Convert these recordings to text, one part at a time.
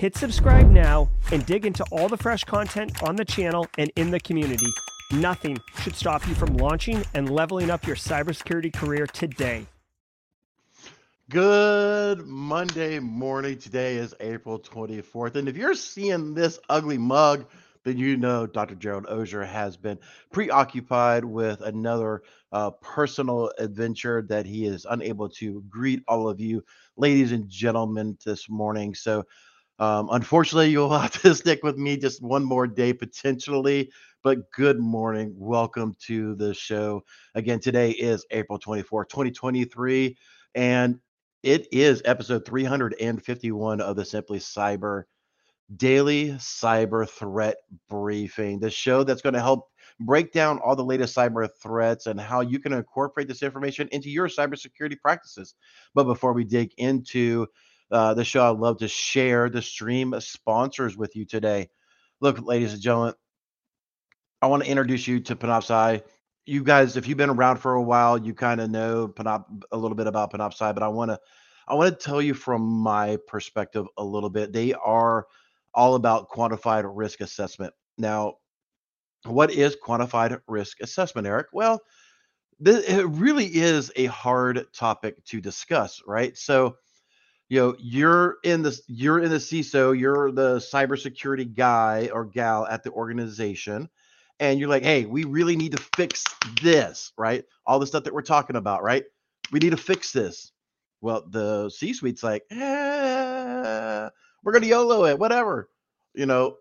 Hit subscribe now and dig into all the fresh content on the channel and in the community. Nothing should stop you from launching and leveling up your cybersecurity career today. Good Monday morning. Today is April 24th. And if you're seeing this ugly mug, then you know Dr. Gerald Auger has been preoccupied with another uh, personal adventure that he is unable to greet all of you, ladies and gentlemen, this morning. So um, unfortunately, you'll have to stick with me just one more day potentially. But good morning. Welcome to the show. Again, today is April 24, 2023, and it is episode 351 of the Simply Cyber Daily Cyber Threat Briefing, the show that's going to help break down all the latest cyber threats and how you can incorporate this information into your cybersecurity practices. But before we dig into uh, the show. I'd love to share the stream sponsors with you today. Look, ladies and gentlemen, I want to introduce you to Panoptcy. You guys, if you've been around for a while, you kind of know Panop a little bit about Panoptcy, but I want to I want to tell you from my perspective a little bit. They are all about quantified risk assessment. Now, what is quantified risk assessment, Eric? Well, it really is a hard topic to discuss, right? So, you know you're in the you're in the CISO, you're the cybersecurity guy or gal at the organization, and you're like, hey, we really need to fix this, right? All the stuff that we're talking about, right? We need to fix this. Well, the C-suite's like, eh, we're gonna YOLO it, whatever. You know,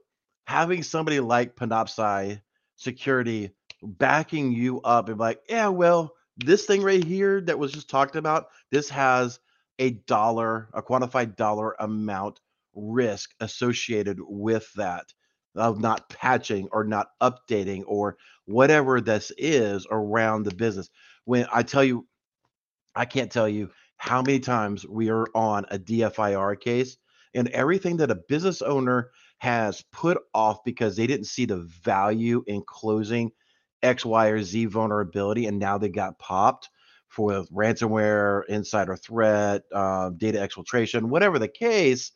having somebody like Panoptcy Security backing you up and like, yeah, well, this thing right here that was just talked about, this has a dollar, a quantified dollar amount risk associated with that of not patching or not updating or whatever this is around the business. When I tell you, I can't tell you how many times we are on a DFIR case and everything that a business owner has put off because they didn't see the value in closing X, Y, or Z vulnerability and now they got popped for ransomware, insider threat, uh, data exfiltration, whatever the case,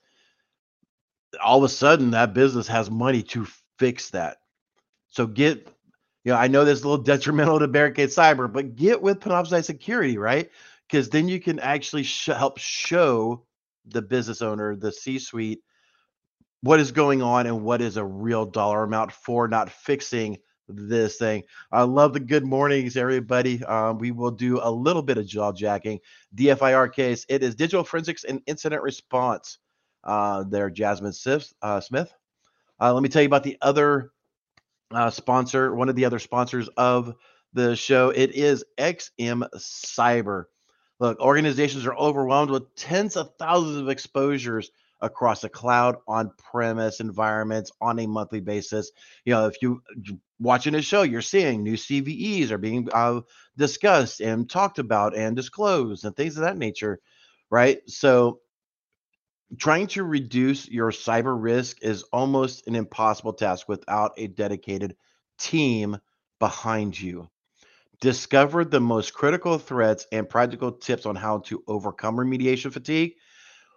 all of a sudden that business has money to fix that. So get, you know, I know this is a little detrimental to Barricade Cyber, but get with Panoptcy Security, right? Because then you can actually sh- help show the business owner, the C-suite, what is going on and what is a real dollar amount for not fixing this thing. I love the good mornings, everybody. Um, we will do a little bit of jaw jacking. DFIR case. It is digital forensics and incident response. Uh, there, Jasmine Smith. Uh, Smith. Uh, let me tell you about the other uh, sponsor. One of the other sponsors of the show. It is XM Cyber. Look, organizations are overwhelmed with tens of thousands of exposures across the cloud on premise environments on a monthly basis. You know, if you watching a show, you're seeing new CVEs are being uh, discussed and talked about and disclosed and things of that nature, right? So, trying to reduce your cyber risk is almost an impossible task without a dedicated team behind you. Discover the most critical threats and practical tips on how to overcome remediation fatigue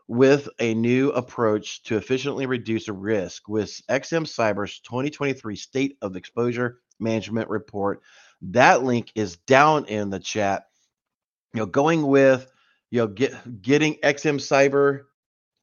with a new approach to efficiently reduce a risk with XM Cyber's 2023 State of Exposure Management Report. That link is down in the chat. You know, going with you know get getting XM Cyber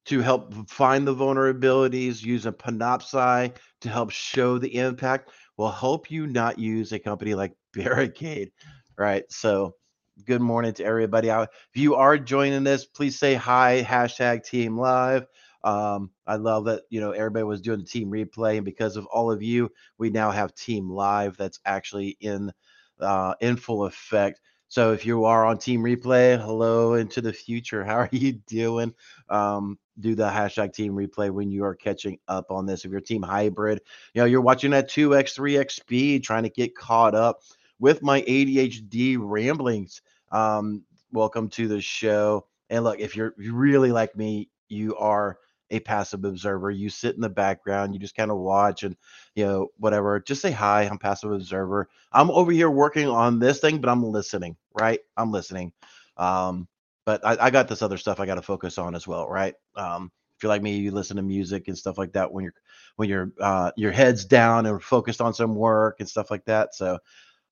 to help find the vulnerabilities, using Panoptcy to help show the impact will help you not use a company like Barricade, right? So good morning to everybody. If you are joining this, please say hi, hashtag team live. Um, I love that you know everybody was doing the team replay, and because of all of you, we now have team live that's actually in uh, in full effect. So if you are on Team Replay, hello into the future. How are you doing? Um, do the hashtag Team Replay when you are catching up on this. If you're Team Hybrid, you know you're watching at 2x, 3x speed, trying to get caught up with my ADHD ramblings. Um, welcome to the show. And look, if you're really like me, you are a passive observer. You sit in the background, you just kind of watch and, you know, whatever. Just say hi. I'm passive observer. I'm over here working on this thing, but I'm listening, right? I'm listening. Um, but I, I got this other stuff I got to focus on as well, right? Um, if you're like me, you listen to music and stuff like that when you're when you're uh, your head's down and focused on some work and stuff like that. So,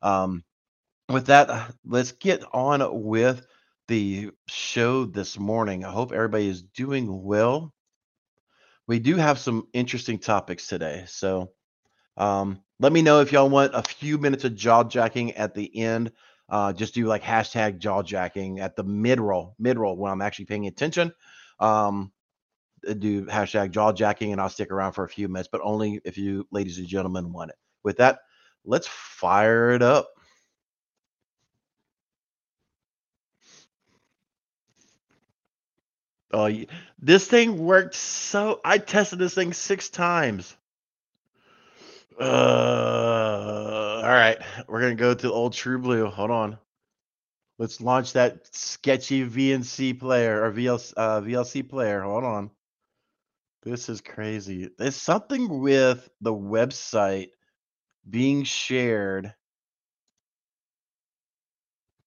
um, with that, uh, let's get on with the show this morning. I hope everybody is doing well we do have some interesting topics today. So um, let me know if y'all want a few minutes of jaw jacking at the end. Uh, just do like hashtag jaw jacking at the mid roll, mid roll when I'm actually paying attention. Um, uh, do hashtag jaw jacking and I'll stick around for a few minutes, but only if you, ladies and gentlemen, want it. With that, let's fire it up. Oh, this thing worked so. I tested this thing six times. Uh, all right, we're gonna go to old True Blue. Hold on. Let's launch that sketchy VNC player or VLC, uh, VLC player. Hold on. This is crazy. There's something with the website being shared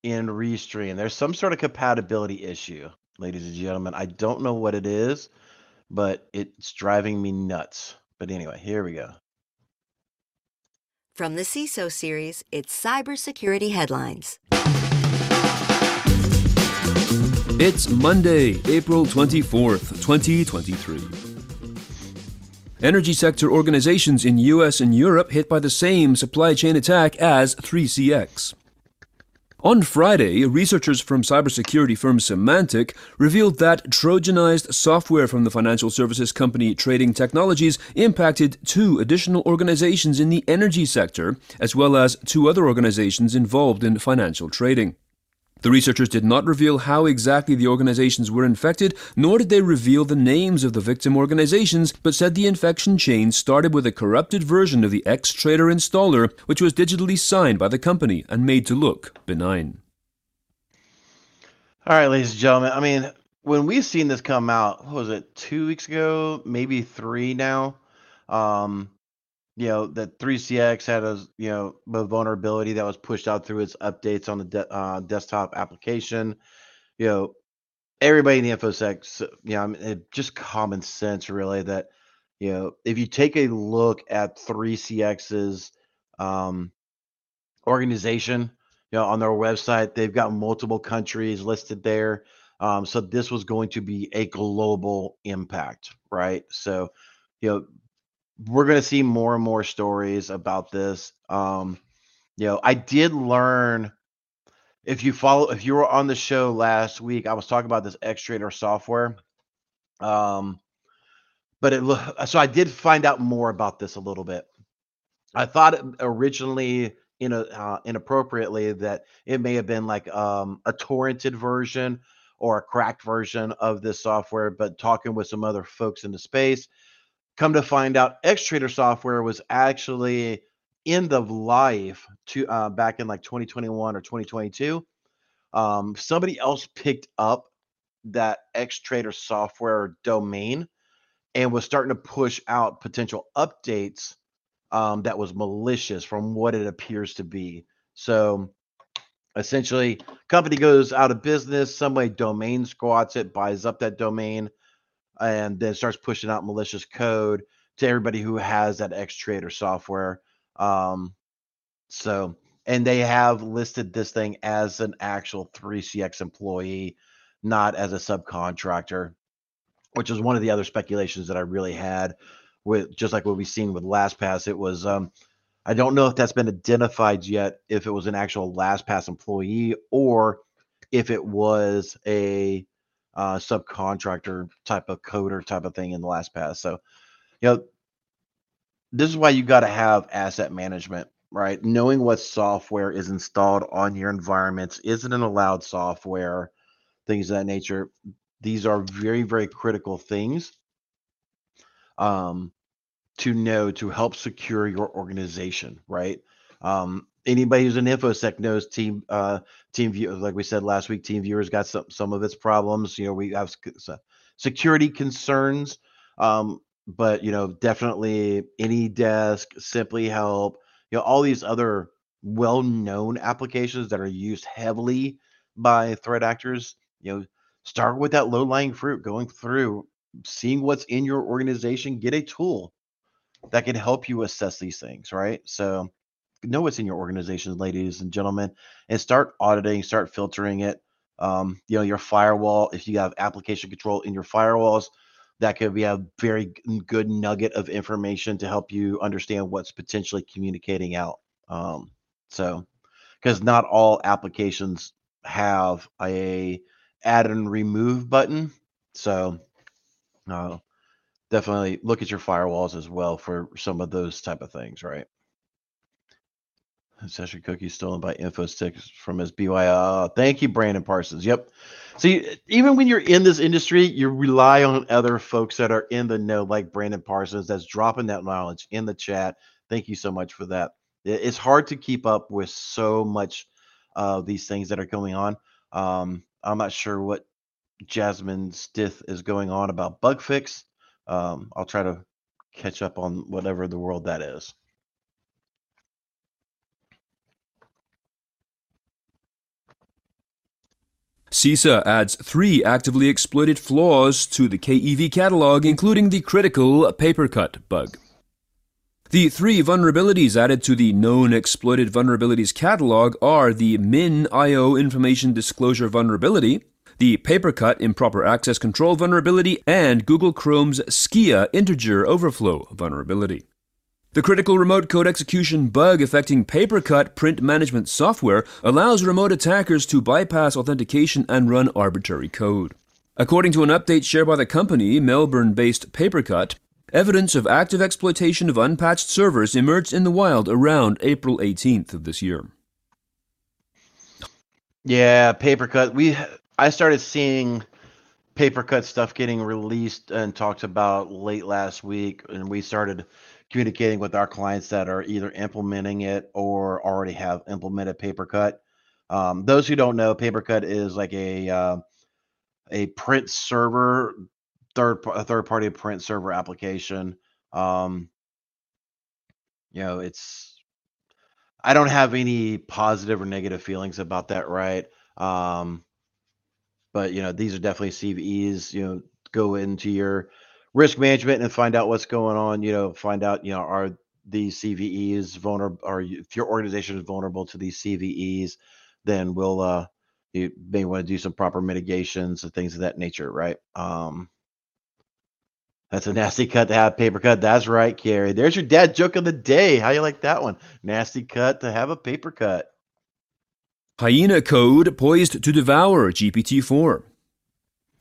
in Restream. There's some sort of compatibility issue ladies and gentlemen. I don't know what it is, but it's driving me nuts. But anyway, here we go. From the CISO series, it's Cybersecurity Headlines. It's Monday, April 24th, 2023. Energy sector organizations in US and Europe hit by the same supply chain attack as 3CX. On Friday, researchers from cybersecurity firm Symantec revealed that Trojanized software from the financial services company Trading Technologies impacted two additional organizations in the energy sector, as well as two other organizations involved in financial trading. The researchers did not reveal how exactly the organizations were infected, nor did they reveal the names of the victim organizations, but said the infection chain started with a corrupted version of the X-Trader installer, which was digitally signed by the company and made to look benign. All right, ladies and gentlemen. I mean, when we've seen this come out, what was it, two weeks ago, maybe three now? Um, you know that 3CX had a you know a vulnerability that was pushed out through its updates on the de- uh, desktop application. You know, everybody in the infosec, you know, I mean, it, just common sense really that you know if you take a look at 3CX's um, organization, you know, on their website, they've got multiple countries listed there. Um, so this was going to be a global impact, right? So, you know, we're going to see more and more stories about this. Um, you know, I did learn if you follow if you were on the show last week, I was talking about this Xtrader software. Um, but it so I did find out more about this a little bit. I thought originally in a uh, inappropriately that it may have been like um, a torrented version or a cracked version of this software, but talking with some other folks in the space, Come to find out, Xtrader software was actually end of life to uh, back in like 2021 or 2022. Um, somebody else picked up that Xtrader software domain and was starting to push out potential updates um, that was malicious from what it appears to be. So essentially, company goes out of business. Somebody domain squats it, buys up that domain, and then starts pushing out malicious code to everybody who has that X Trader software. Um, so, and they have listed this thing as an actual 3CX employee, not as a subcontractor, which is one of the other speculations that I really had with just like what we've seen with LastPass. It was, um, I don't know if that's been identified yet, if it was an actual LastPass employee or if it was a uh, subcontractor type of coder type of thing in the LastPass. So, you know, this is why you got to have asset management right? Knowing what software is installed on your environments, isn't an allowed software, things of that nature. These are very, very critical things um, to know to help secure your organization, right? Um, anybody who's an infosec knows team uh, team view like we said last week TeamViewer's got some some of its problems you know we have security concerns um, but you know definitely AnyDesk SimpleHelp you know all these other well-known applications that are used heavily by threat actors you know start with that low-lying fruit going through seeing what's in your organization get a tool that can help you assess these things right? So know what's in your organization ladies and gentlemen and start auditing start filtering it um, you know your firewall if you have application control in your firewalls that could be a very good nugget of information to help you understand what's potentially communicating out. Um, so, because not all applications have a add and remove button, so uh, definitely look at your firewalls as well for some of those type of things, right? Session cookie stolen by InfoSec from his BYO. Thank you, Brandon Parsons. Yep. See, even when you're in this industry, you rely on other folks that are in the know, like Brandon Parsons, that's dropping that knowledge in the chat. Thank you so much for that. It's hard to keep up with so much of these things that are going on. Um, I'm not sure what Jasmine Stith is going on about bug fix. Um, I'll try to catch up on whatever the world that is. CISA adds three actively exploited flaws to the KEV catalog, including the critical paper cut bug. The three vulnerabilities added to the known exploited vulnerabilities catalog are the MinIO information disclosure vulnerability, the papercut improper access control vulnerability, and Google Chrome's Skia integer overflow vulnerability. The critical remote code execution bug affecting Papercut print management software allows remote attackers to bypass authentication and run arbitrary code. According to an update shared by the company, Melbourne based Papercut, evidence of active exploitation of unpatched servers emerged in the wild around April 18th of this year. Yeah, Papercut. We I started seeing Papercut stuff getting released and talked about late last week, and we started communicating with our clients that are either implementing it or already have implemented Papercut. Um, those who don't know, Papercut is like a uh, a print server, third a third party print server application. Um, you know, it's I don't have any positive or negative feelings about that, right? Um, but you know, these are definitely CVEs. You know, go into your risk management and find out what's going on. You know, find out you know are these CVEs vulnerable, or if your organization is vulnerable to these CVEs, then we'll uh you may want to do some proper mitigations and things of that nature, right? Um, that's a nasty cut to have paper cut. That's right, Carrie. There's your dad joke of the day. How you like that one? Nasty cut to have a paper cut. Hyena code poised to devour GPT 4.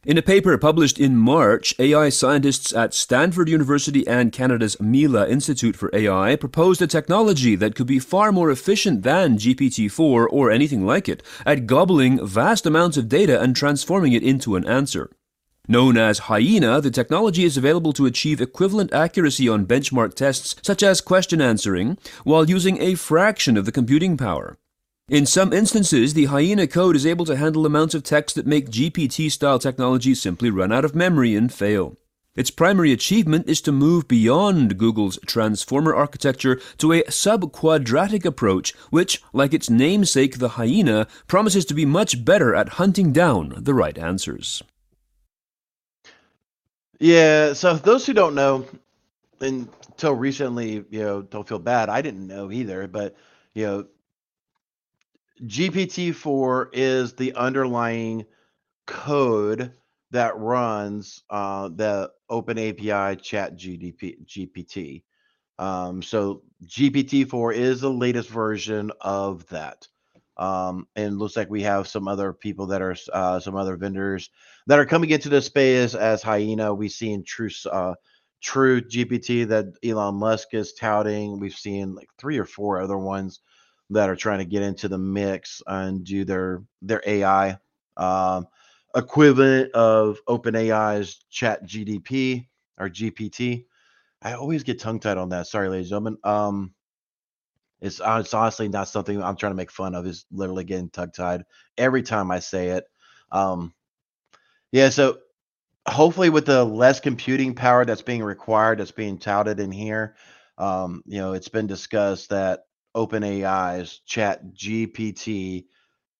In a paper published in March, AI scientists at Stanford University and Canada's Mila Institute for AI proposed a technology that could be far more efficient than GPT 4 or anything like it at gobbling vast amounts of data and transforming it into an answer. Known as Hyena, the technology is available to achieve equivalent accuracy on benchmark tests such as question answering, while using a fraction of the computing power. In some instances, the Hyena code is able to handle amounts of text that make GPT style technology simply run out of memory and fail. Its primary achievement is to move beyond Google's transformer architecture to a sub-quadratic approach, which, like its namesake, the hyena, promises to be much better at hunting down the right answers. Yeah, so those who don't know, until recently, you know, don't feel bad. I didn't know either, but you know, GPT-4 is the underlying code that runs uh, the Open API Chat GDP, GPT. Um, so GPT-4 is the latest version of that. Um, and looks like we have some other people that are uh, some other vendors that are coming into the space as Hyena. We see in True uh, True GPT that Elon Musk is touting. We've seen like three or four other ones that are trying to get into the mix and do their their AI um, equivalent of OpenAI's Chat GDP or GPT. I always get tongue tied on that. Sorry, ladies and gentlemen. Um, it's, uh, it's honestly not something I'm trying to make fun of. Is literally getting tongue tied every time I say it. Um, yeah, so hopefully with the less computing power that's being required, that's being touted in here, um, you know, it's been discussed that OpenAI's Chat GPT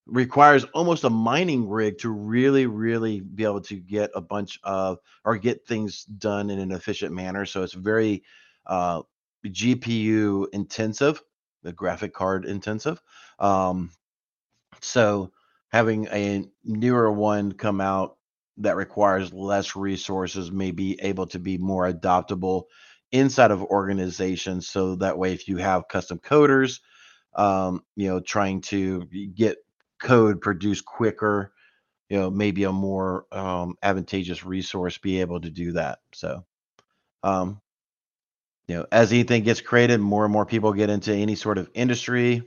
requires almost a mining rig to really, really be able to get a bunch of or get things done in an efficient manner. So it's very uh, GPU intensive, the graphic card intensive. Um, so having a newer one come out that requires less resources may be able to be more adoptable inside of organizations. So that way, if you have custom coders, um, you know, trying to get code produced quicker, you know, maybe a more um, advantageous resource be able to do that. So, um, you know, as anything gets created, more and more people get into any sort of industry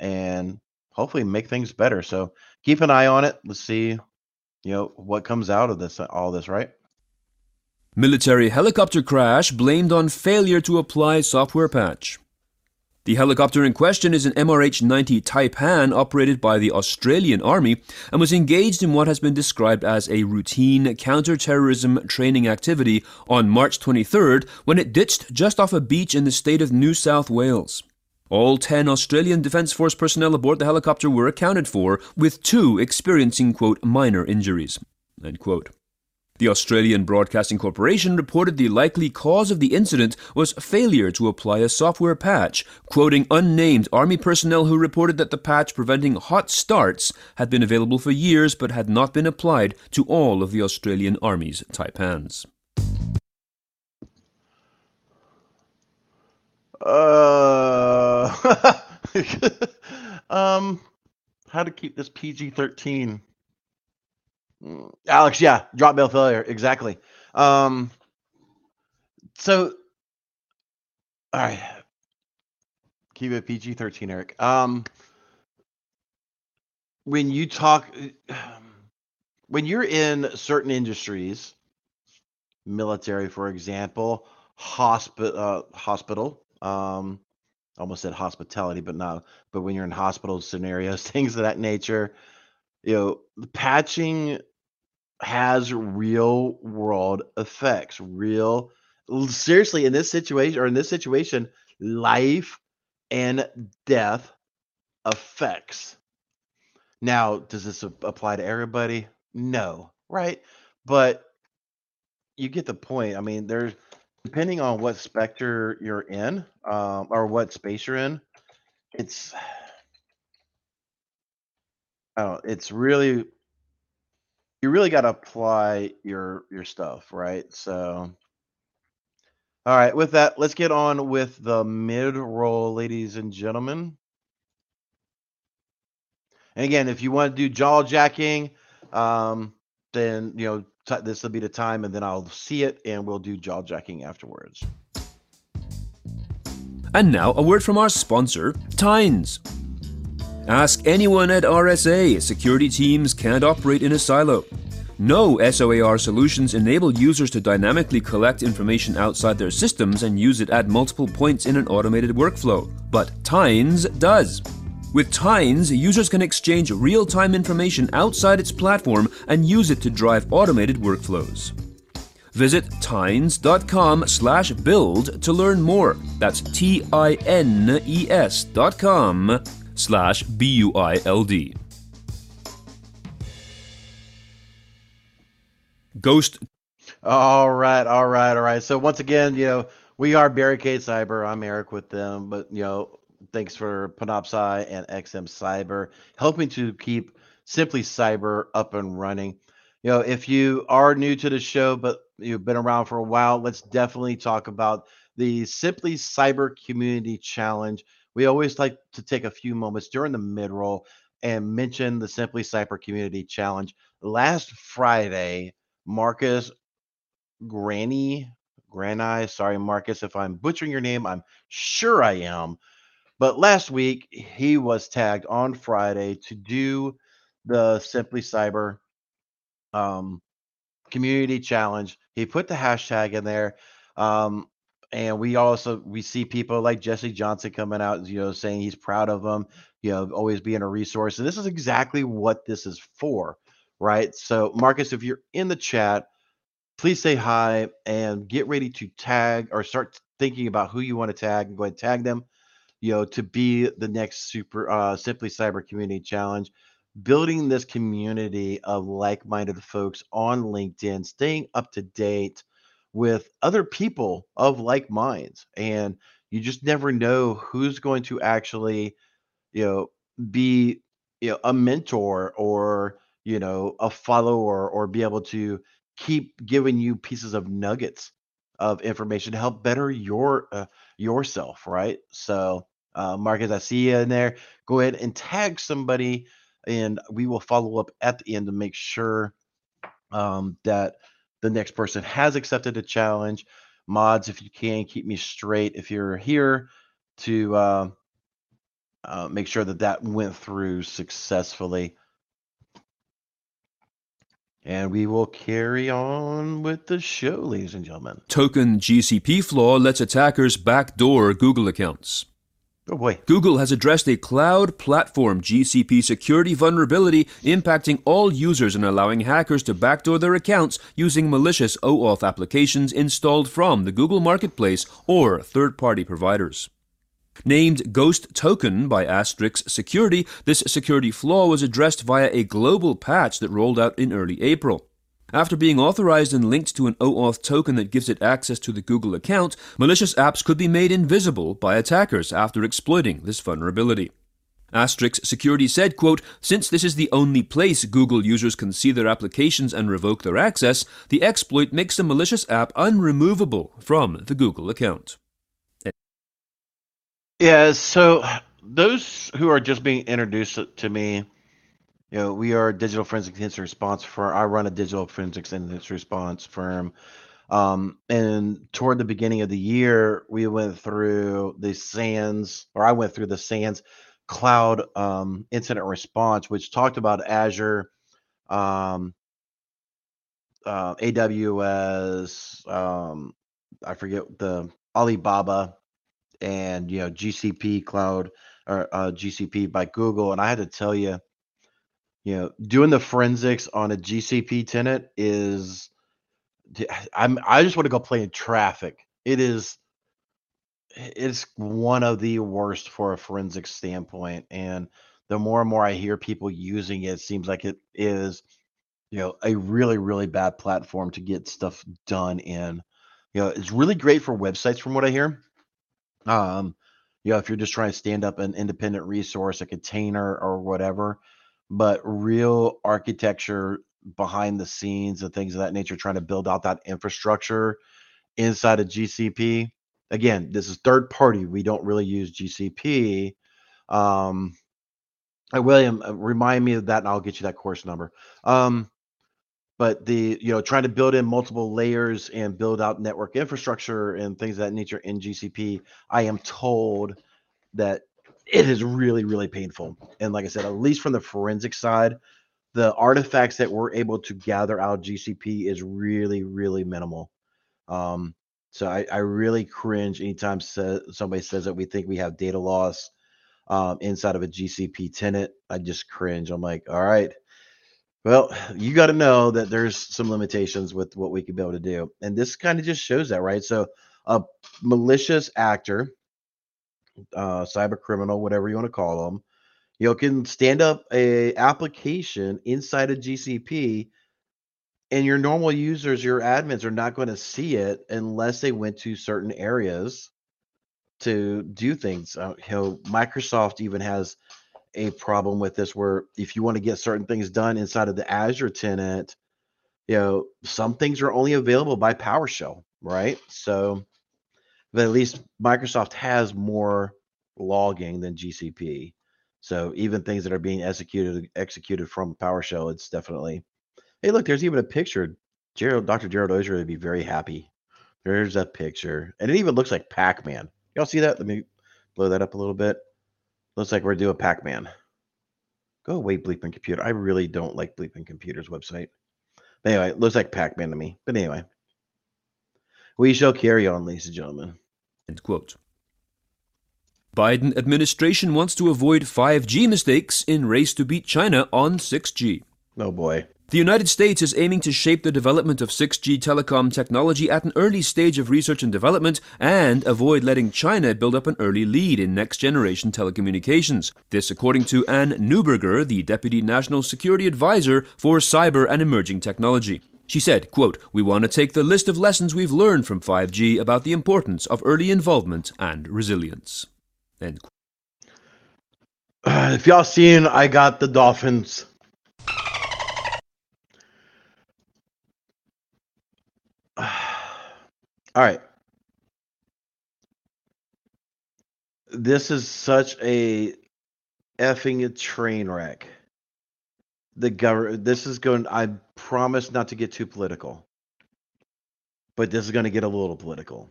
and hopefully make things better. So keep an eye on it. Let's see you know what comes out of this all this right military helicopter crash blamed on failure to apply software patch the helicopter in question is an MRH-90 Taipan operated by the Australian Army and was engaged in what has been described as a routine counter-terrorism training activity on March 23rd when it ditched just off a beach in the state of New South Wales. All 10 Australian Defence Force personnel aboard the helicopter were accounted for, with two experiencing, quote, minor injuries, end quote. The Australian Broadcasting Corporation reported the likely cause of the incident was failure to apply a software patch, quoting unnamed Army personnel who reported that the patch preventing hot starts had been available for years but had not been applied to all of the Australian Army's Taipans. Uh, um, how to keep this PG 13? Alex, yeah, drop bill failure, exactly. Um, so, all right, keep it PG thirteen, Eric. Um, when you talk, when you're in certain industries, military, for example, hospital, uh, hospital, um, almost said hospitality, but not. But when you're in hospital scenarios, things of that nature, you know, patching has real world effects. Real, seriously, in this situation or in this situation, life and death effects. Now, does this apply to everybody? No, right? But you get the point. I mean, there's depending on what specter you're in, um, or what space you're in, it's I it's really you really got to apply your your stuff, right? So all right, with that, let's get on with the mid roll, ladies and gentlemen. And again, if you want to do jaw jacking, um, then you know t- this will be the time, and then I'll see it, and we'll do jaw jacking afterwards. And now a word from our sponsor, Tines. Ask anyone at RSA. Security teams can't operate in a silo. No SOAR solutions enable users to dynamically collect information outside their systems and use it at multiple points in an automated workflow, but Tines does. With Tines, users can exchange real time information outside its platform and use it to drive automated workflows. Visit tines.com slash build to learn more. That's T I N E S dot com slash B U I L D. Ghost. All right, all right, all right. So once again, you know, we are Barricade Cyber. I'm Eric with them, but you know, Thanks for Panoptcy and XM Cyber helping to keep Simply Cyber up and running. You know, if you are new to the show, but you've been around for a while, let's definitely talk about the Simply Cyber Community Challenge. We always like to take a few moments during the mid roll and mention the Simply Cyber Community Challenge. Last Friday, Marcus Granny Granny, Sorry, Marcus, if I'm butchering your name. I'm sure I am. But last week, he was tagged on Friday to do the Simply Cyber um, community challenge. He put the hashtag in there. Um, and we also we see people like Jesse Johnson coming out, you know, saying he's proud of them, you know, always being a resource. And this is exactly what this is for, right? So, Marcus, if you're in the chat, please say hi and get ready to tag or start thinking about who you want to tag and go ahead and tag them you know, to be the next super uh, Simply Cyber Community Challenge, building this community of like-minded folks on LinkedIn, staying up to date with other people of like minds, and you just never know who's going to actually, you know, be you know a mentor or you know a follower or be able to keep giving you pieces of nuggets of information to help better your uh, yourself, right? So, uh, Marcus, I see you in there. Go ahead and tag somebody, and we will follow up at the end to make sure um, that the next person has accepted a challenge. Mods, if you can, keep me straight if you're here to uh, uh, make sure that that went through successfully. And we will carry on with the show, ladies and gentlemen. Token GCP flaw lets attackers backdoor Google accounts. Oh boy. Google has addressed a cloud platform GCP security vulnerability impacting all users and allowing hackers to backdoor their accounts using malicious OAuth applications installed from the Google Marketplace or third party providers. Named Ghost Token by Astrix Security, this security flaw was addressed via a global patch that rolled out in early April. After being authorized and linked to an OAuth token that gives it access to the Google account, malicious apps could be made invisible by attackers after exploiting this vulnerability. Astrix Security said, quote, Since this is the only place Google users can see their applications and revoke their access, the exploit makes the malicious app unremovable from the Google account. Yeah, so those who are just being introduced to me, you know, we are a digital forensic incident response firm. I run a digital forensics incident response firm. Um, and toward the beginning of the year, we went through the SANS, or I went through the SANS cloud um, incident response, which talked about Azure, um, uh, AWS, um, I forget the Alibaba, and you know GCP cloud or uh, GCP by Google. And I had to tell you, you know, doing the forensics on a GCP tenant is I'm I just want to go play in traffic. It is it's one of the worst for a forensic standpoint. And the more and more I hear people using it, it seems like it is, you know, a really, really bad platform to get stuff done in. You know, it's really great for websites from what I hear. Um, you know, if you're just trying to stand up an independent resource, a container or whatever, but real architecture behind the scenes and things of that nature, trying to build out that infrastructure inside of GCP. Again, this is third party. We don't really use GCP. Um, uh, William, uh, remind me of that, and I'll get you that course number. Um, but the you know trying to build in multiple layers and build out network infrastructure and things of that nature in GCP, I am told that it is really really painful. And like I said, at least from the forensic side, the artifacts that we're able to gather out GCP is really really minimal. Um, so I, I really cringe anytime somebody says that we think we have data loss um, inside of a GCP tenant. I just cringe. I'm like, all right, well, you got to know that there's some limitations with what we could be able to do, and this kind of just shows that, right? So, a malicious actor, uh, cyber criminal, whatever you want to call them, you know, can stand up a application inside of GCP and your normal users, your admins are not going to see it unless they went to certain areas to do things. Uh, you know, Microsoft even has a problem with this where if you want to get certain things done inside of the Azure tenant, you know, some things are only available by PowerShell, right? So, but at least Microsoft has more logging than GCP. So even things that are being executed executed from PowerShell, it's definitely. Hey, look, there's even a picture. Gerald, Dr. Gerald Auger would be very happy There's a picture, and it even looks like Pac-Man. Y'all see that? Let me blow that up a little bit. Looks like we're doing Pac-Man. Go away, Bleeping Computer. I really don't like Bleeping Computer's website. But anyway, it looks like Pac-Man to me. But anyway, we shall carry on, ladies and gentlemen. End quote. Biden administration wants to avoid 5G mistakes in race to beat China on 6G. Oh boy. The United States is aiming to shape the development of 6G telecom technology at an early stage of research and development and avoid letting China build up an early lead in next generation telecommunications. This, according to Anne Neuberger, the Deputy National Security Advisor for Cyber and Emerging Technology. She said, quote, We want to take the list of lessons we've learned from 5G about the importance of early involvement and resilience. End quote. Uh, if y'all seen, I got the Dolphins. All right. This is such a effing train wreck. The government. This is going. I promise not to get too political, but this is going to get a little political.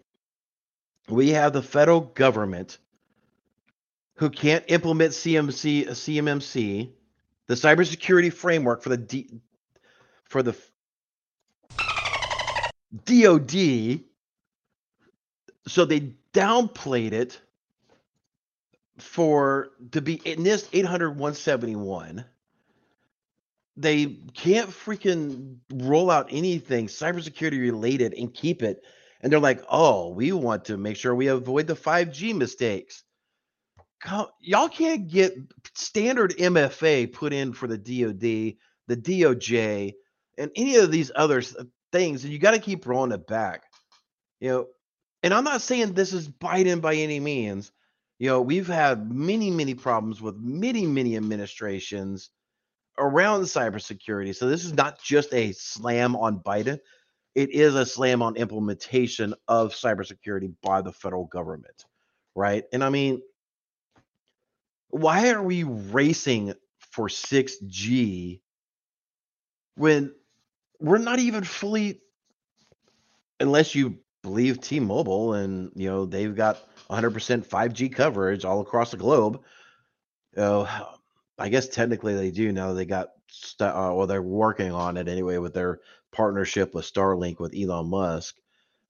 We have the federal government who can't implement CMC CMMC, the cybersecurity framework for the D, for the DoD. So they downplayed it for to be in this 800 171 they can't freaking roll out anything cybersecurity related and keep it. And they're like oh we want to make sure we avoid the 5g mistakes. Y'all can't get standard mfa put in for the dod the doj and any of these other uh, things and you got to keep rolling it back. You know and i'm not saying this is biden by any means. You know we've had many many problems with many many administrations around cybersecurity so this is not just a slam on biden it is a slam on implementation of cybersecurity by the federal government right and i mean why are we racing for 6g when we're not even fully unless you believe T-Mobile and you know they've got 100% 5G coverage all across the globe. Oh, I guess technically they do now. They got st- uh, well, they're working on it anyway with their partnership with Starlink with Elon Musk.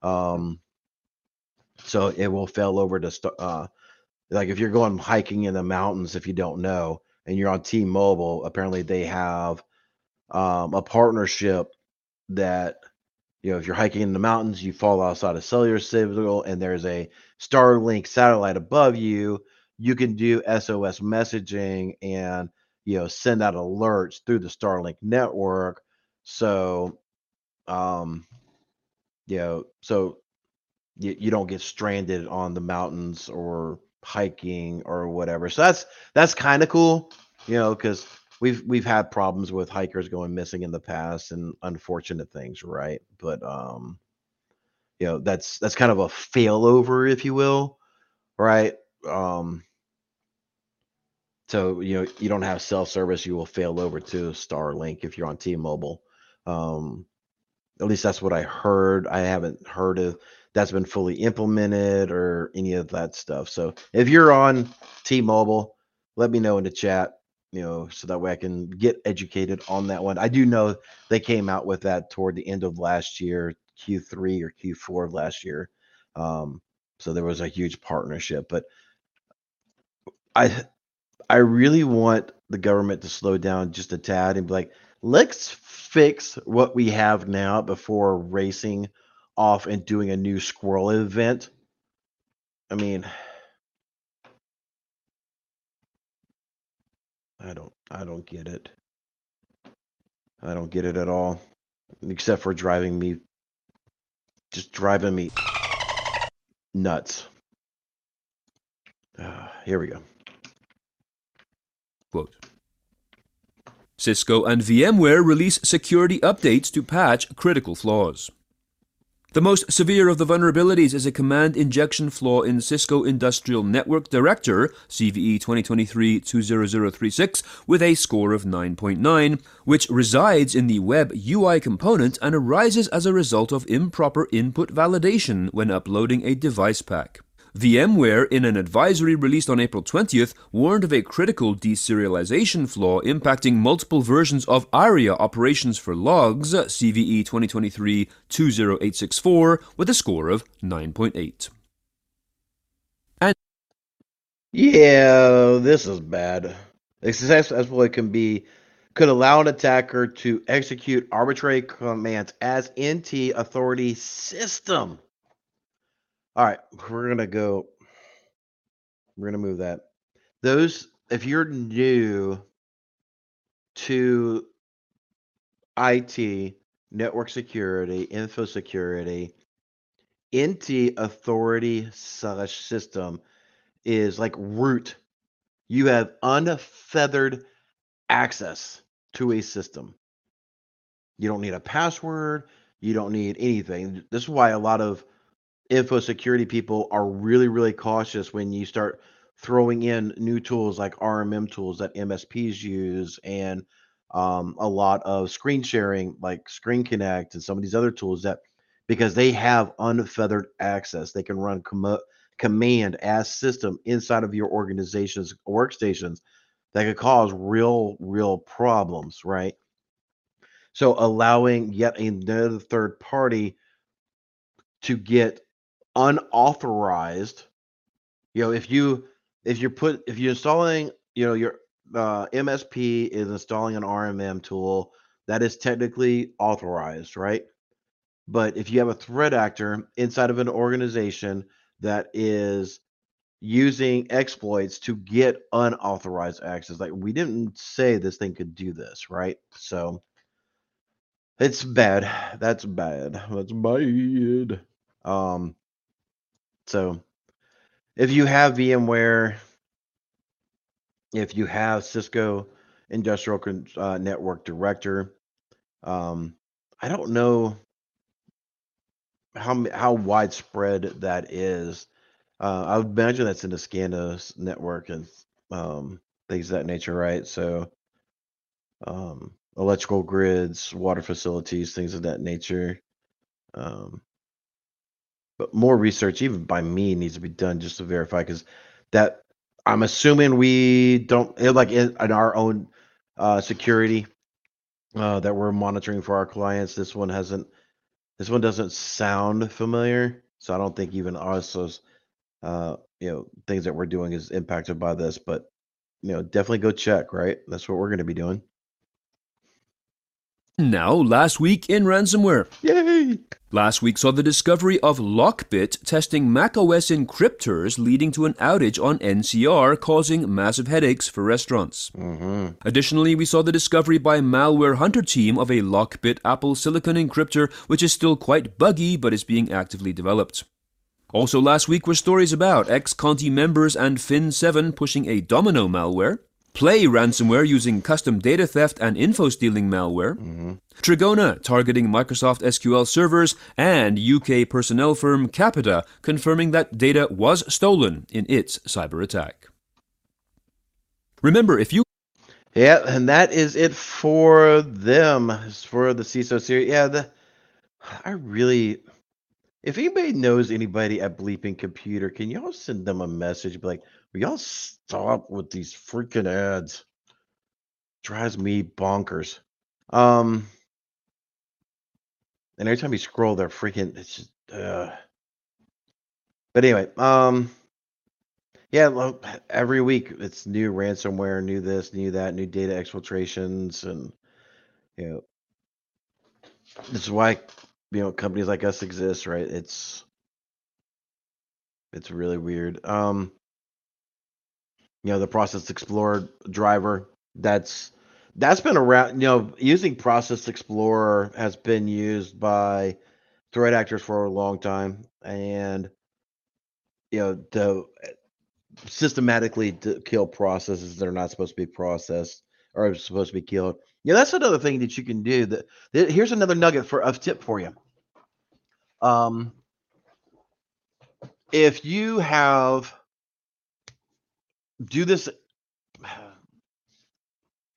Um, so it will fail over to uh, like if you're going hiking in the mountains, if you don't know, and you're on T-Mobile, apparently they have um, a partnership that you know if you're hiking in the mountains you fall outside a cellular signal and there's a starlink satellite above you you can do sos messaging and you know send out alerts through the starlink network. So um you know so you, you don't get stranded on the mountains or hiking or whatever. So that's that's kind of cool you know because we've we've had problems with hikers going missing in the past and unfortunate things right? But um you know that's that's kind of a failover if you will right? Um so you know you don't have self service you will fail over to starlink if you're on t-mobile um at least that's what i heard i haven't heard of that's been fully implemented or any of that stuff so if you're on t-mobile let me know in the chat you know, so that way I can get educated on that one. I do know they came out with that toward the end of last year, Q3 or Q4 of last year. Um, so there was a huge partnership, but I I really want the government to slow down just a tad and be like, let's fix what we have now before racing off and doing a new squirrel event. I mean, I don't I don't get it. I don't get it at all. Except for driving me just driving me nuts. Uh, here we go. Quote. Cisco and VMware release security updates to patch critical flaws. The most severe of the vulnerabilities is a command injection flaw in Cisco Industrial Network Director, CVE 2023-20036, with a score of 9.9, which resides in the web UI component and arises as a result of improper input validation when uploading a device pack. VMware, in an advisory released on April 20th, warned of a critical deserialization flaw impacting multiple versions of ARIA operations for logs, CVE 2023-20864, with a score of 9.8. And Yeah, this is bad. Successful can be could allow an attacker to execute arbitrary commands as NT authority system. All right, we're gonna go. We're gonna move that. Those, if you're new to IT, network security, info security, NT authority slash system is like root. You have unfeathered access to a system. You don't need a password. You don't need anything. This is why a lot of info security people are really, really cautious when you start throwing in new tools like RMM tools that MSPs use and um, a lot of screen sharing like Screen Connect and some of these other tools that because they have unfeathered access, they can run com- command as system inside of your organization's workstations that could cause real, real problems, right? So allowing yet another third party to get unauthorized, you know, if you if you're put if you're installing, you know, your uh, MSP is installing an RMM tool that is technically authorized, right? But if you have a threat actor inside of an organization that is using exploits to get unauthorized access, like we didn't say this thing could do this, right? So it's bad. That's bad. That's bad. Um, so if you have VMware, if you have Cisco Industrial uh, Network Director, um, I don't know how how widespread that is. Uh, I would imagine that's in the SCADA network and um, things of that nature, right? So um, electrical grids, water facilities, things of that nature. Um, but more research, even by me, needs to be done just to verify because that I'm assuming we don't like in, in our own uh, security uh, that we're monitoring for our clients. This one hasn't. This one doesn't sound familiar, so I don't think even us, those, uh, you know, things that we're doing is impacted by this. But you know, definitely go check. Right, that's what we're going to be doing. Now, last week in ransomware. Yay! Last week saw the discovery of Lockbit testing macOS encryptors, leading to an outage on NCR, causing massive headaches for restaurants. hmm Additionally, we saw the discovery by Malware Hunter Team of a Lockbit Apple Silicon encryptor, which is still quite buggy but is being actively developed. Also, last week were stories about ex-Conti members and Fin7 pushing a domino malware, Play ransomware using custom data theft and info stealing malware, mm-hmm. Trigona targeting Microsoft SQL servers, and UK personnel firm Capita confirming that data was stolen in its cyber attack. Remember, if you Yeah, and that is it for them. It's for the CISO series. Yeah, the I really if anybody knows anybody at Bleeping Computer, can y'all send them a message? Be like, will y'all stop with these freaking ads? Drives me bonkers. Um and every time you scroll, they're freaking it's just uh but anyway, um yeah, every week it's new ransomware, new this, new that, new data exfiltrations, and you know, this is why you know companies like us exist, right? It's it's really weird. Um, you know, the Process Explorer driver that's that's been around. You know, using Process Explorer has been used by threat actors for a long time, and you know, to systematically to kill processes that are not supposed to be processed or supposed to be killed. Yeah, that's another thing that you can do. That that- here's another nugget for a tip for you. Um, if you have do this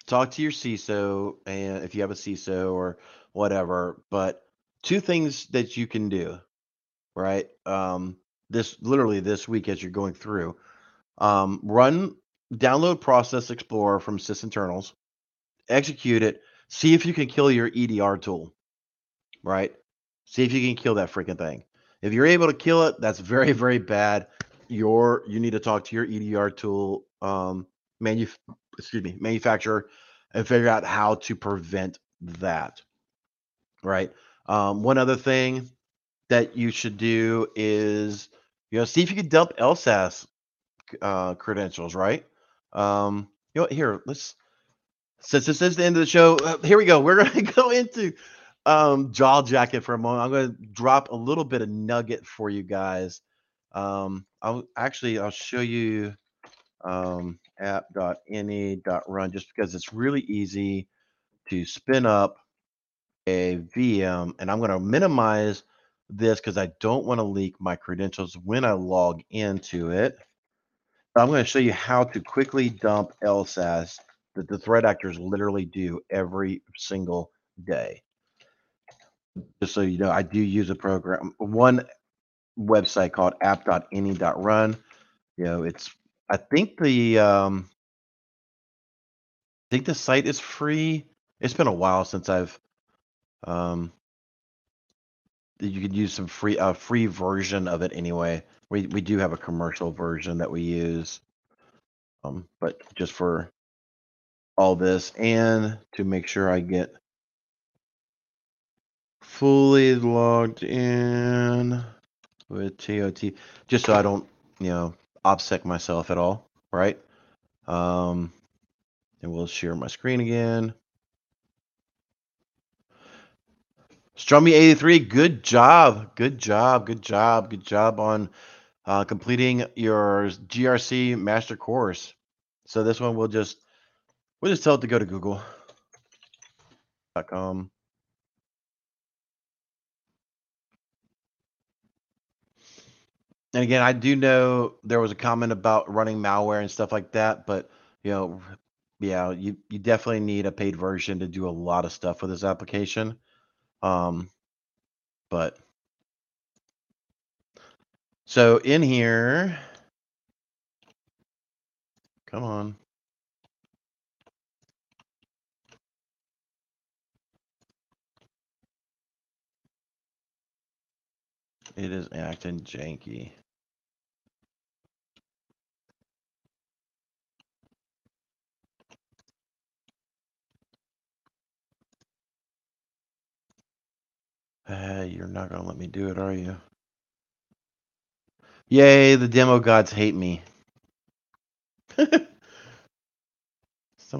talk to your CISO and if you have a CISO or whatever, but two things that you can do, right? Um, this literally this week as you're going through, um, run download Process Explorer from sysinternals, execute it, see if you can kill your EDR tool, right? See if you can kill that freaking thing. If you're able to kill it, that's very very bad. Your you need to talk to your EDR tool um, manu- excuse me manufacturer and figure out how to prevent that. Right. Um, one other thing that you should do is you know see if you can dump LSASS uh, credentials. Right. Um, you know here let's since this is the end of the show. Uh, here we go. We're gonna go into um, jaw jacket for a moment. I'm going to drop a little bit of nugget for you guys. Um, I'll actually I'll show you um, app.any.run just because it's really easy to spin up a VM, and I'm going to minimize this because I don't want to leak my credentials when I log into it. I'm going to show you how to quickly dump LSASS that the threat actors literally do every single day just so you know, I do use a program, one website called app.any.run. You know, it's, I think the, um, I think the site is free. It's been a while since I've, um, you could use some free, a uh, free version of it anyway. We, we do have a commercial version that we use. Um, but just for all this and to make sure I get fully logged in with TOT, just so I don't, you know, opsec myself at all, right? Um, and we'll share my screen again. Strumpy83, good job, good job, good job, good job on uh, completing your GRC master course. So this one we'll just we'll just tell it to go to Google.com. And again, I do know there was a comment about running malware and stuff like that, but you know, yeah, you you definitely need a paid version to do a lot of stuff with this application. Um, but so in here, come on. It is acting janky. Hey, you're not gonna let me do it, are you? Yay, the demo gods hate me. Still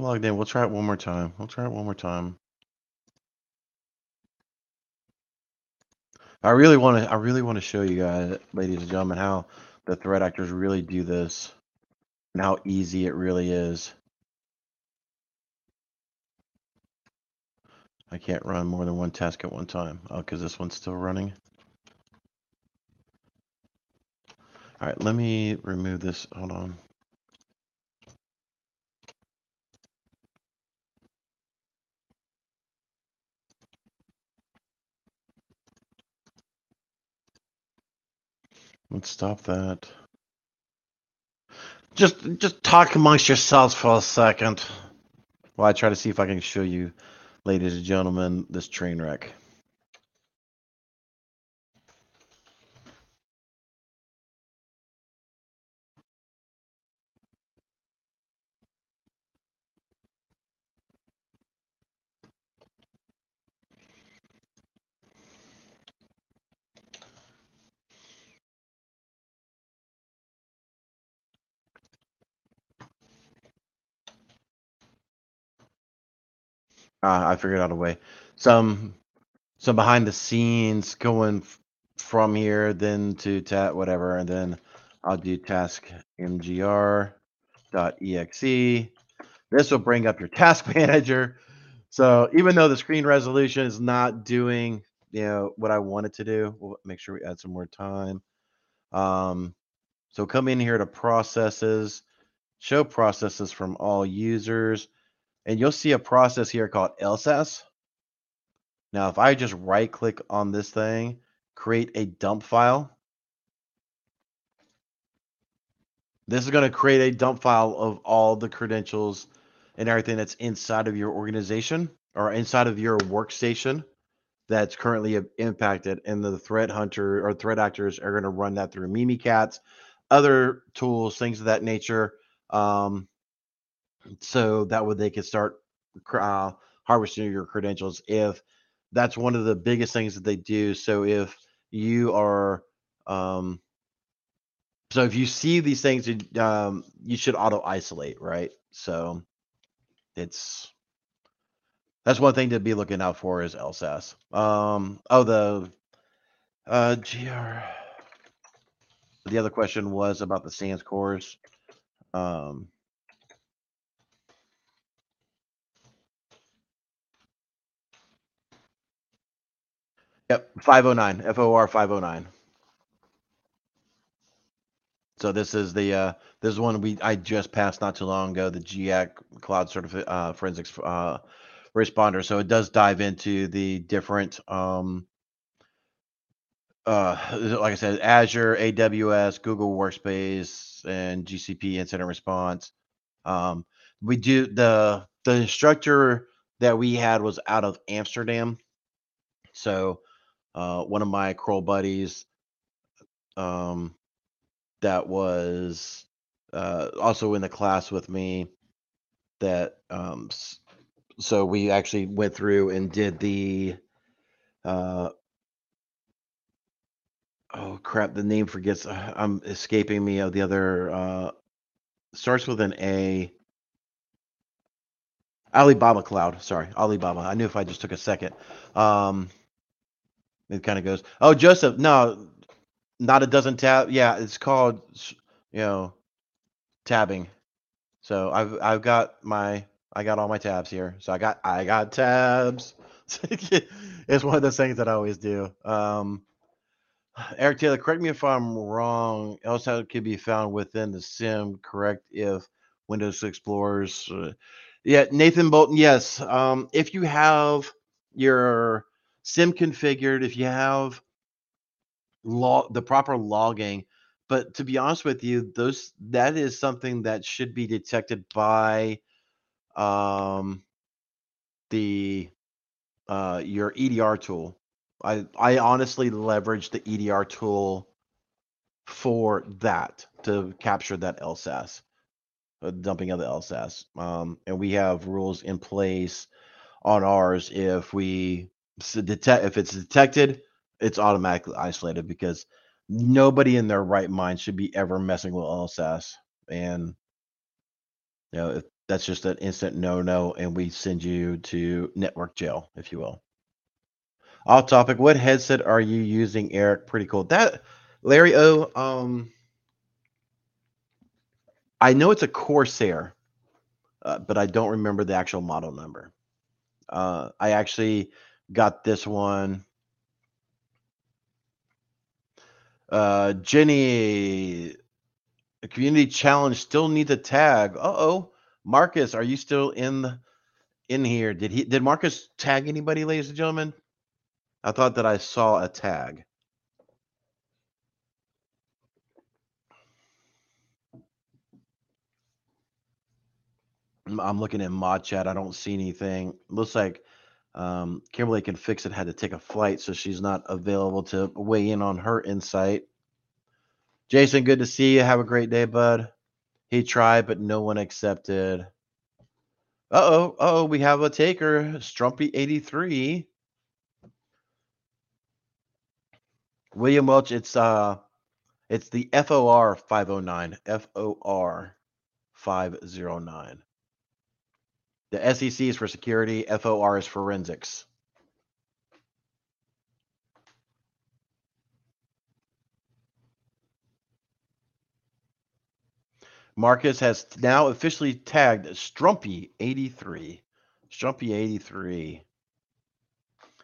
logged in. We'll try it one more time. We'll try it one more time. I really want to. I really want to show you guys, ladies and gentlemen, how the threat actors really do this, and how easy it really is. I can't run more than one task at one time. Oh, because this one's still running. All right, let me remove this. Hold on. Let's stop that. Just just talk amongst yourselves for a second while I try to see if I can show you, ladies and gentlemen, this train wreck. Uh, I figured out a way. Some some behind the scenes going f- from here, then to tat whatever, and then I'll do task mgr dot exe. This will bring up your task manager. So even though the screen resolution is not doing you know what I wanted to do. We'll make sure we add some more time. Um, so come in here to processes, show processes from all users, and you'll see a process here called LSASS. Now, if I just right click on this thing, create a dump file, this is going to create a dump file of all the credentials and everything that's inside of your organization or inside of your workstation that's currently impacted. And the threat hunter or threat actors are going to run that through Mimikatz, other tools, things of that nature. Um, so that way they can start uh, harvesting your credentials if that's one of the biggest things that they do. So if you are, um, so if you see these things, um, you should auto isolate, right? So it's that's one thing to be looking out for is LSASS. Um, oh, the uh, GR. The other question was about the SANS cores. Um, Yep, 509, FOR 509. So this is the uh this is one we I just passed not too long ago, the GIAC Cloud Certifi- uh, Forensics uh, Responder. So it does dive into the different um uh like I said, Azure, AWS, Google Workspace, and GCP incident response. Um, we do the the instructor that we had was out of Amsterdam, so uh, one of my Kroll buddies um, that was uh, also in the class with me that um, so we actually went through and did the uh, oh crap the name forgets uh, i'm escaping me of the other uh starts with an a. Alibaba cloud sorry alibaba i knew if i just took a second. Um it kind of goes, oh, Joseph, no, not a dozen tab. Yeah, it's called, you know, tabbing. So I've I've got my I got all my tabs here. So I got I got tabs. it's one of those things that I always do. Um, Eric Taylor, correct me if I'm wrong. It could be found within the SIEM. Correct if Windows Explorers. Uh, yeah, Nathan Bolton. Yes. Um, if you have your SIEM configured, if you have log the proper logging. But to be honest with you, those that is something that should be detected by um, the uh, your EDR tool. I I honestly leverage the EDR tool for that to capture that LSASS, uh, dumping of the LSASS. Um, and we have rules in place on ours if we detect if it's detected, it's automatically isolated because nobody in their right mind should be ever messing with LSASS. And you know, if that's just an instant no no, and we send you to network jail, if you will. Off topic, what headset are you using, Eric? Pretty cool. That Larry O, um I know it's a Corsair, uh, but I don't remember the actual model number. Uh, I actually got this one. Uh, Jenny, a community challenge still needs a tag. Uh oh, Marcus, are you still in the, in here? Did he? Did Marcus tag anybody, ladies and gentlemen? I thought that I saw a tag. I'm looking in mod chat. I don't see anything. Looks like um, Kimberly can fix it. Had to take a flight, so she's not available to weigh in on her insight. Jason, good to see you. Have a great day, bud. He tried, but no one accepted. Uh oh, oh, we have a taker, Strumpy83. William Welch, it's uh it's the FOR 509. FOR 509. The SEC is for security, FOR is forensics. Marcus has now officially tagged Strumpy83. Strumpy83.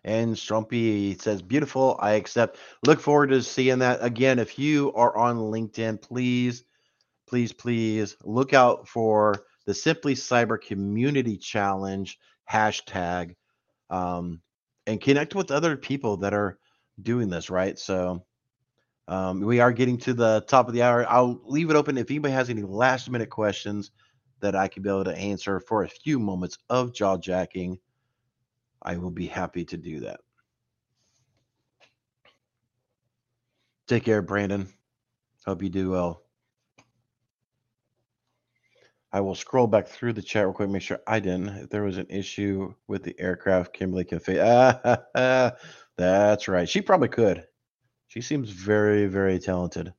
And Strumpy says, beautiful. I accept. Look forward to seeing that. Again, if you are on LinkedIn, please, please, please look out for the Simply Cyber Community Challenge hashtag um, and connect with other people that are doing this, right? So um, we are getting to the top of the hour. I'll leave it open if anybody has any last minute questions that I can be able to answer for a few moments of jaw jacking. I will be happy to do that. Take care, Brandon. Hope you do well. I will scroll back through the chat real quick, make sure I didn't. If there was an issue with the aircraft, Kimberly can fix. Ah, that's right. She probably could. She seems very, very talented.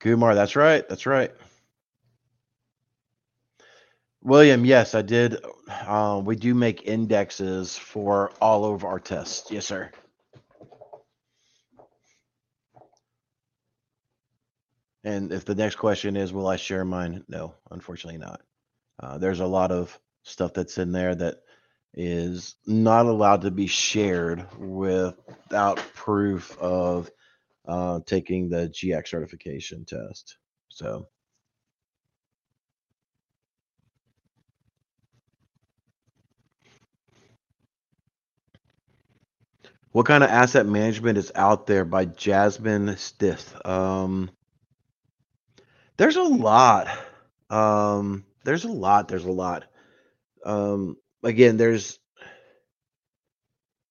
Kumar, that's right. That's right. William, yes, I did. Um, we do make indexes for all of our tests. Yes, sir. And if the next question is, will I share mine? No, unfortunately not. Uh, there's a lot of stuff that's in there that is not allowed to be shared without proof of uh, taking the GIAC certification test. So. What kind of asset management is out there by Jasmine Stith? Um, there's a lot. Um, there's a lot. There's a lot. Um, again, there's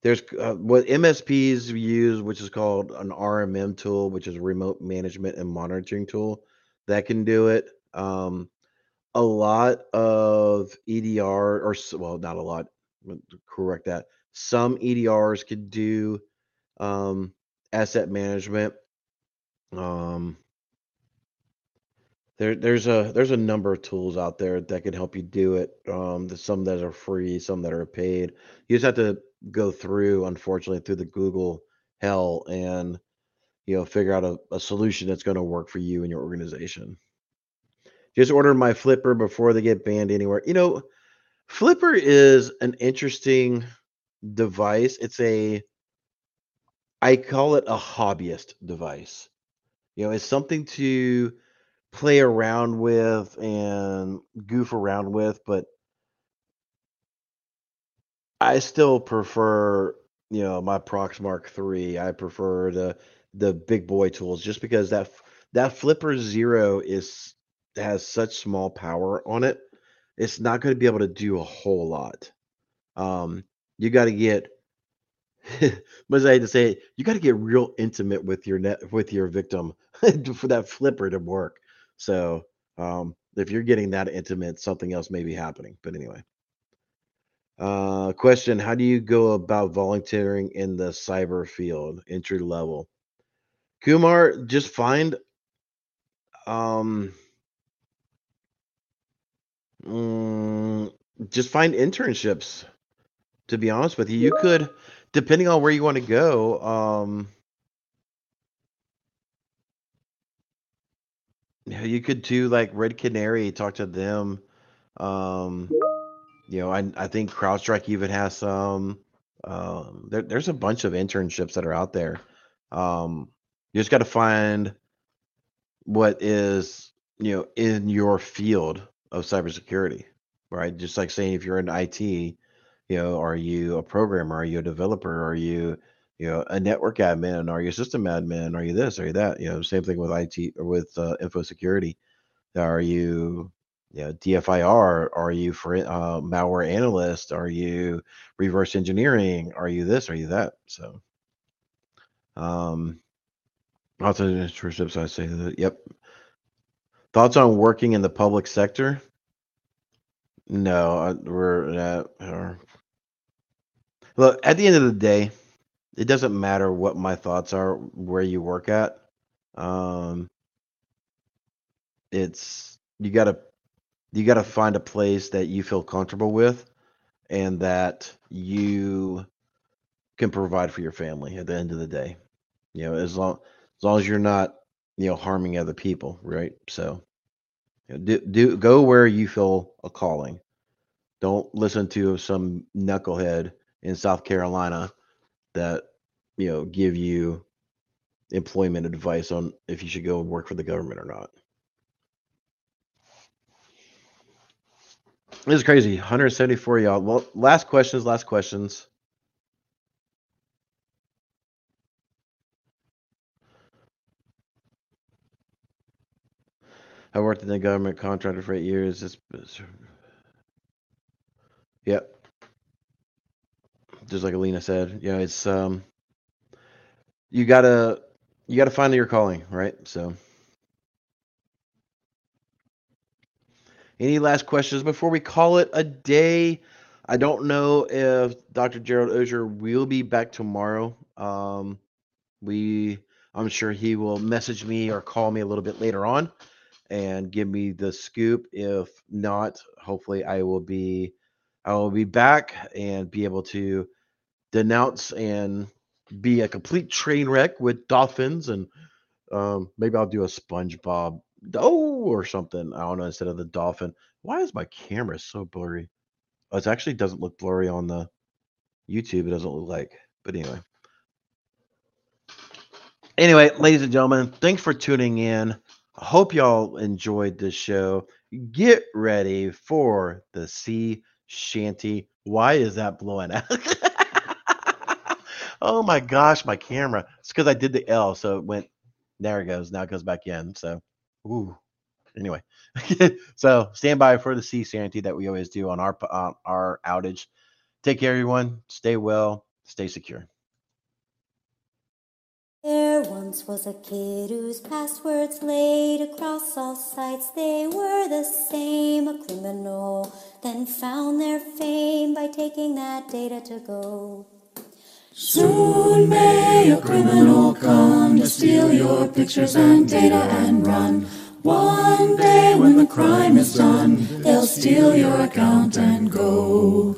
there's uh, what MSPs use, which is called an RMM tool, which is remote management and monitoring tool that can do it. Um, a lot of EDR, or well, not a lot, correct that. Some EDRs could do um, asset management. Um, there, there's a there's a number of tools out there that can help you do it. Um, some that are free, some that are paid. You just have to go through, unfortunately, through the Google hell and you know figure out a, a solution that's going to work for you and your organization. Just order my flipper before they get banned anywhere. You know, flipper is an interesting device. It's a I call it a hobbyist device. You know, it's something to play around with and goof around with, but I still prefer, you know, my Proxmark 3. I prefer the the big boy tools just because that that Flipper Zero is has such small power on it. It's not going to be able to do a whole lot. Um, you got to get but I had to say you got to get real intimate with your net with your victim for that flipper to work. So um, if you're getting that intimate, something else may be happening. But anyway. Uh, question How do you go about volunteering in the cyber field, entry level? Kumar, just find um mm, just find internships to be honest with you you could depending on where you want to go um you could do like red canary talk to them um you know, I I think CrowdStrike even has some. Um, there, there's a bunch of internships that are out there. Um, you just got to find what is you know in your field of cybersecurity, right? Just like saying if you're in IT, you know, are you a programmer? Are you a developer? Are you you know a network admin? Are you a system admin? Are you this? Are you that? You know, same thing with IT or with uh, info security. Are you yeah, DFIR? Are you for uh, malware analyst? Are you reverse engineering? Are you this? Are you that? So, um, lots of internships. I say that. Yep. Thoughts on working in the public sector? No, we're at. Uh, look, at the end of the day, it doesn't matter what my thoughts are, where you work at. Um, it's you got to you got to find a place that you feel comfortable with and that you can provide for your family at the end of the day. You know, as long as long as you're not, you know, harming other people, right? So You know, do, do go where you feel a calling. Don't listen to some knucklehead in South Carolina that you know give you employment advice on if you should go and work for the government or not. This is crazy. 174 y'all. Well, last questions, last questions. I worked in the government contractor for eight years. It's- yep. Just like Alina said, you know, it's um you gotta you gotta find your calling, right? So any last questions before we call it a day? I don't know if Dr. Gerald Auger will be back tomorrow. Um we I'm sure he will message me or call me a little bit later on and give me the scoop. If not, hopefully I will be I will be back and be able to denounce and be a complete train wreck with dolphins and um, maybe I'll do a SpongeBob oh or something. I don't know instead of the dolphin. Why is my camera so blurry? Oh, it actually doesn't look blurry on the YouTube. It doesn't look like. But anyway. Anyway, ladies and gentlemen, thanks for tuning in. I hope y'all enjoyed this show. Get ready for the sea shanty. Why is that blowing out? oh my gosh, my camera. It's because I did the L, so it went. There it goes. Now it goes back in. So, ooh. Anyway, so stand by for the sea shanty that we always do on our on our outage. Take care, everyone. Stay well. Stay secure. There once was a kid whose passwords laid across all sites. They were the same, a criminal, then found their fame by taking that data to go. Soon may a criminal come to steal your pictures and data and run. One day when the crime is done, they'll steal your account and go.